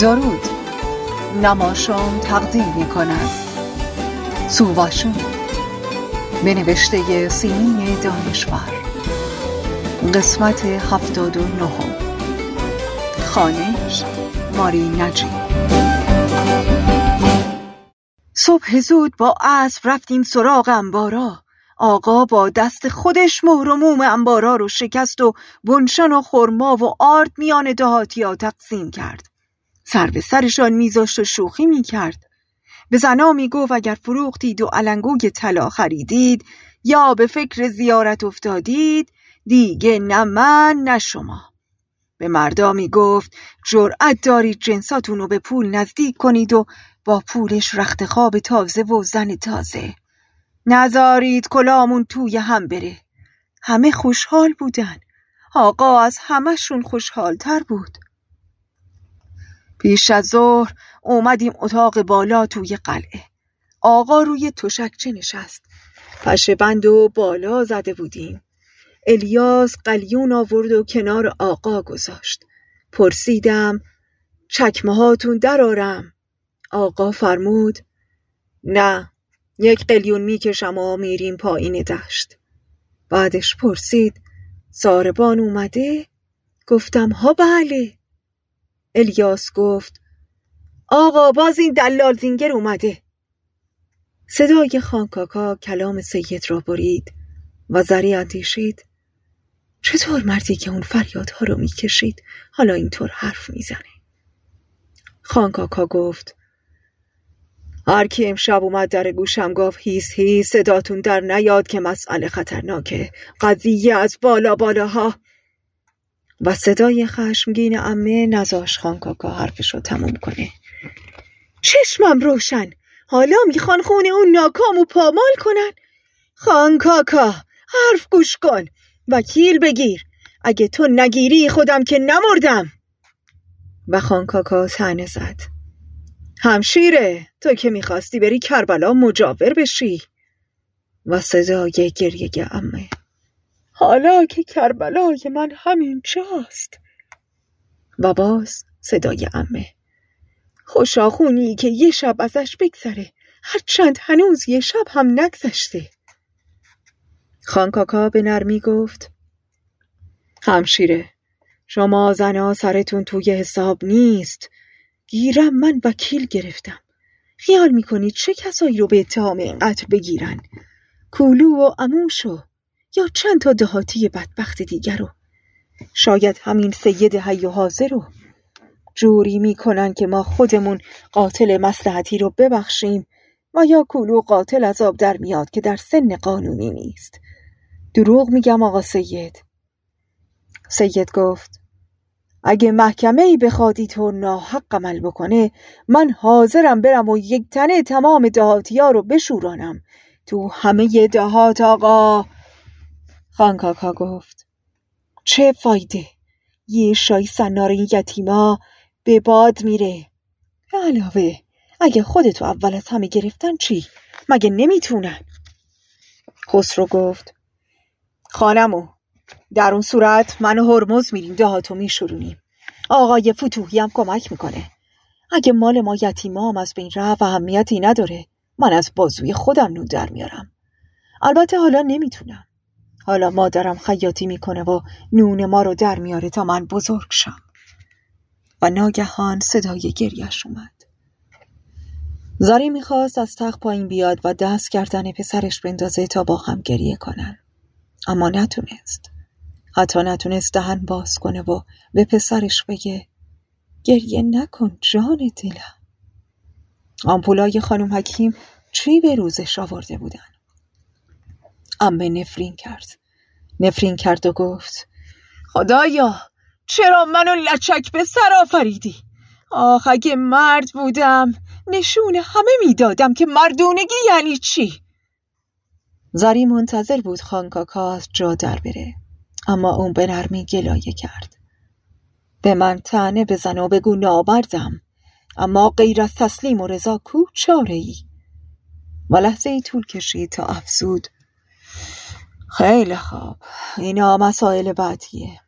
درود. نماشام تقدیم می کند سوواشون. به نوشته سیمین دانشور. قسمت هفتاد و نهم خانش ماری نجی. صبح زود با اسب رفتیم سراغ انبارا. آقا با دست خودش مهر و موم انبارا رو شکست و بنشن و خرما و آرد میان دهاتی ها تقسیم کرد. سر به سرشان میذاشت و شوخی می‌کرد. به زنا می‌گفت اگر فروختید و علنگوی طلا خریدید یا به فکر زیارت افتادید دیگه نه من نه شما. به مردا می‌گفت جرأت دارید جنساتون رو به پول نزدیک کنید و با پولش رخت خواب تازه و زن تازه. نزارید کلامون توی هم بره. همه خوشحال بودن. آقا از همهشون خوشحالتر بود. پیش از ظهر اومدیم اتاق بالا توی قلعه. آقا روی تشکچه نشست؟ پشه بند و بالا زده بودیم. الیاس قلیون آورد و کنار آقا گذاشت. پرسیدم چکمه هاتون درارم آقا فرمود نه یک قلیون می‌کشم و میریم پایین دشت. بعدش پرسید ساربان اومده؟ گفتم ها بله. الیاس گفت آقا باز این دلال زینگر اومده. صدای خانکاکا کلام سید را برید و زری اندیشید چطور مردی که اون فریادها رو می‌کشید حالا اینطور حرف می‌زنه؟ خانکاکا گفت هر کی امشب اومد در گوشم گفت هیس هیس صداتون در نیاد که مسئله خطرناکه. قضیه از بالا بالاها. و صدای خشمگین امه نزاش خان کاکا حرفش رو تموم کنه. چشمم روشن. حالا می‌خوان خونه اون ناکام و پامال کنن. خان کاکا حرف گوش کن. وکیل بگیر. اگه تو نگیری خودم که نمردم. و خان کاکا تنه زد. همشیره تو که می‌خواستی بری کربلا مجاور بشی. و صدای گریه امه حالا که کربلای من همین جاست. و باز صدای امه خوشاخونی که یه شب ازش بگذره. هرچند هنوز یه شب هم نگذشته. خانکاکا به نرمی گفت همشیره شما زنها سرتون توی حساب نیست. گیرم من وکیل گرفتم. خیال می‌کنید چه کسایی رو به اتهام قتل بگیرن. کولو و اموشو یا چند تا دهاتی بدبخت دیگر رو؟ شاید همین سید حی و حاضر رو. جوری می‌کنن که ما خودمون قاتل مسلحتی رو ببخشیم و یا کولو قاتل از آب در میاد که در سن قانونی نیست. دروغ میگم آقا سید. سید گفت اگه محکمه ای بخواد تو ناحق عمل بکنه من حاضرم برم و یک تنه تمام دهاتی ها رو بشورانم. تو همه دهات آقا! خانکاکا گفت. چه فایده؟ یه شای سنار این یتیما به باد میره. علاوه اگه خودتو اول از همه گرفتن چی؟ مگه نمی‌تونن؟ خسرو گفت. خانمو در اون صورت من و هرمز میریم دهاتو میشورونیم. آقای فتوحی هم کمک می‌کنه. اگه مال ما یتیما هم از بین رفت اهمیتی نداره من از بازوی خودم نون در میارم. البته حالا نمی‌تونم. حالا مادرم خیاطی می‌کنه و نون ما رو در میاره تا من بزرگ شم. و ناگهان صدای گریش اومد. زاری می‌خواست از تخت پایین بیاد و دست گردن پسرش بندازه تا با هم گریه کنن. اما نتونست. حتی نتونست دهن باز کنه و به پسرش بگه گریه نکن جان دلم. آمپولای خانم حکیم چی به روزش آورده بودن؟ امه نفرین کرد. نفرین کرد و گفت خدایا چرا منو لچک به سر آفریدی؟ آخ اگه مرد بودم نشون همه می‌دادم که مردونگی یعنی چی؟ زری منتظر بود خانکاکا از جا در بره اما اون به نرمی گلایه کرد. به من تنه بزن و بگو نامردم اما غیر از تسلیم و رضا کو چاره ای و لحظه ای طول کشید تا افزود خیلی خوب. اینا مسائل بعدیه.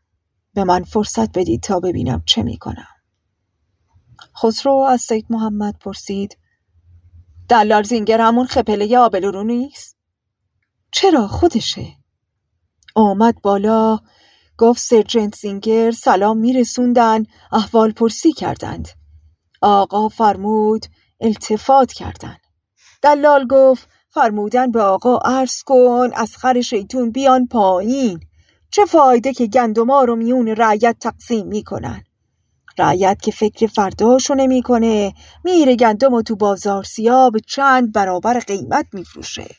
به من فرصت بدید تا ببینم چه می‌کنم. خسرو از سید محمد پرسید دلال زینگر همون خپله آبلورو نیست؟ چرا خودشه؟ آمد بالا گفت سرجنت زینگر سلام میرسوندن احوال پرسی کردند. آقا فرمود التفات کردند دلال گفت فرمودن به آقا عرض کن از خر شیطون بیان پایین. چه فایده که گندما رو میون رعیت تقسیم می‌کنن؟ رعیت که فکر فرداشو نمی‌کنه میره گندم و تو بازار سیاه به چند برابر قیمت میفروشه.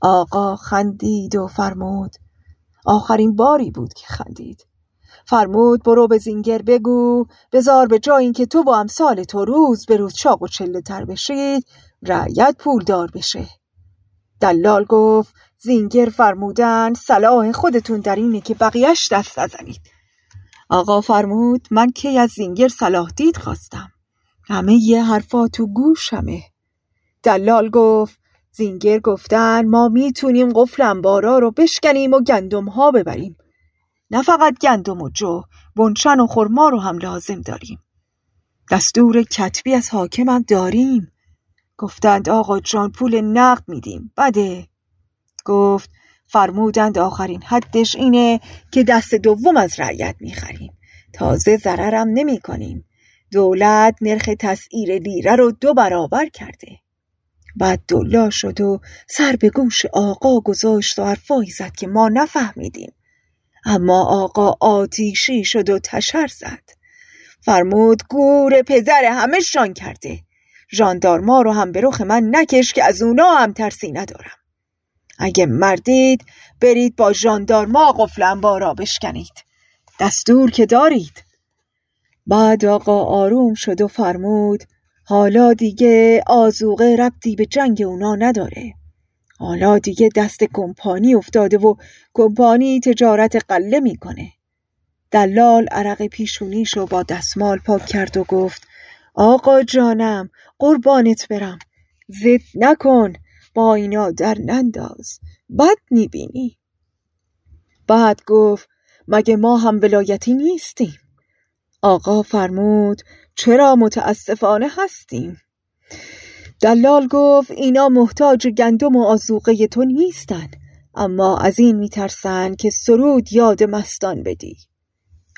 آقا خندید و فرمود آخرین باری بود که خندید. فرمود برو به زینگر بگو بزار به جای اینکه تو با امثال تو روز به روز چاق و چله تر بشید رعیت پولدار بشه. دلال گفت زینگر فرمودن صلاح خودتون در اینه که بقیهش دست نزنید. آقا فرمود من کی از زینگر صلاح دید خواستم. همه یه حرفا تو گوشمه. دلال گفت زینگر گفتن ما می‌تونیم قفل انبارا رو بشکنیم و گندم ها ببریم. نه فقط گندم و جو بنچن و خرما رو هم لازم داریم. دستور کتبی از حاکمم داریم. گفتند آقا جان پول نقد میدیم. بده. گفت فرمودند آخرین حدش اینه که دست دوم از رعیت می‌خریم. تازه ضررم نمی کنیم دولت نرخ تسعیر لیره رو دو برابر کرده. بعد دلا شد و سر به گوش آقا گذاشت و حرفایی زد که ما نفهمیدیم. اما آقا آتیشی شد و تشر زد. فرمود گور پدر همه شان کرده. ژاندارما رو هم به رخ من نکش که از اونا هم ترسی ندارم. اگه مردید برید با ژاندارما قفل انبارا بشکنید. دستور که دارید. بعد آقا آروم شد و فرمود حالا دیگه آزوقه ربطی به جنگ اونا نداره. حالا دیگه دست کمپانی افتاده و کمپانی تجارت قله می‌کنه. دلال عرق پیشونیشو با دستمال پاک کرد و گفت آقا جانم قربانت برم. زد نکن با اینا در ننداز. بد می‌بینی. بعد گفت مگه ما هم ولایتی نیستیم؟ آقا فرمود چرا متاسفانه هستیم؟ دلال گفت اینا محتاج گندم و آزوقه تو نیستن. اما از این میترسن که سرود یاد مستان بدی.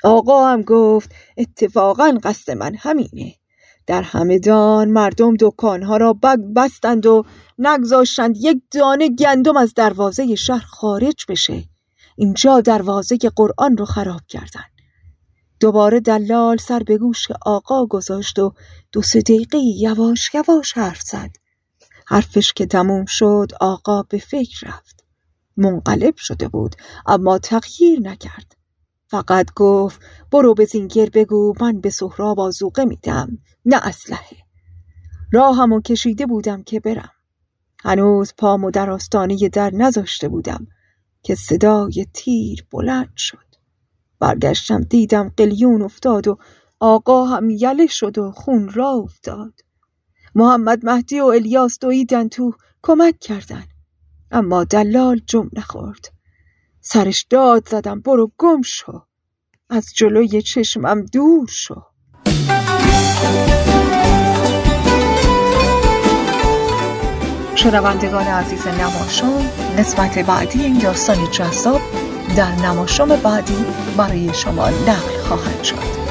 آقا هم گفت اتفاقا قصد من همینه. در همدان مردم دکانها را بگ بستند و نگذاشتند یک دانه گندم از دروازه شهر خارج بشه. اینجا دروازه قرآن رو خراب کردن دوباره دلال سر به گوش آقا گذاشت و دو سه دقیقه یواش یواش حرف زد. حرفش که تموم شد آقا به فکر رفت. منقلب شده بود اما تغییر نکرد. فقط گفت برو به زینگر بگو من به سهراب آزوقه میدم نه اسلحه. راهمو کشیده بودم که برم. هنوز پامو در آستانه در نذاشته بودم که صدای تیر بلند شد. برگشتم دیدم قلیون افتاد و آقا هم یله شد و خون را افتاد. محمد مهدی و الیاس دویدن تو کمک کردن اما دلال جمع نخورد سرش داد زدم برو گم شو. از جلوی چشمم دور شو. شنوندگان عزیز نماشون نسبت بعدی این داستان جذاب در نماشام بعدی برای شما نقل خواهد شد.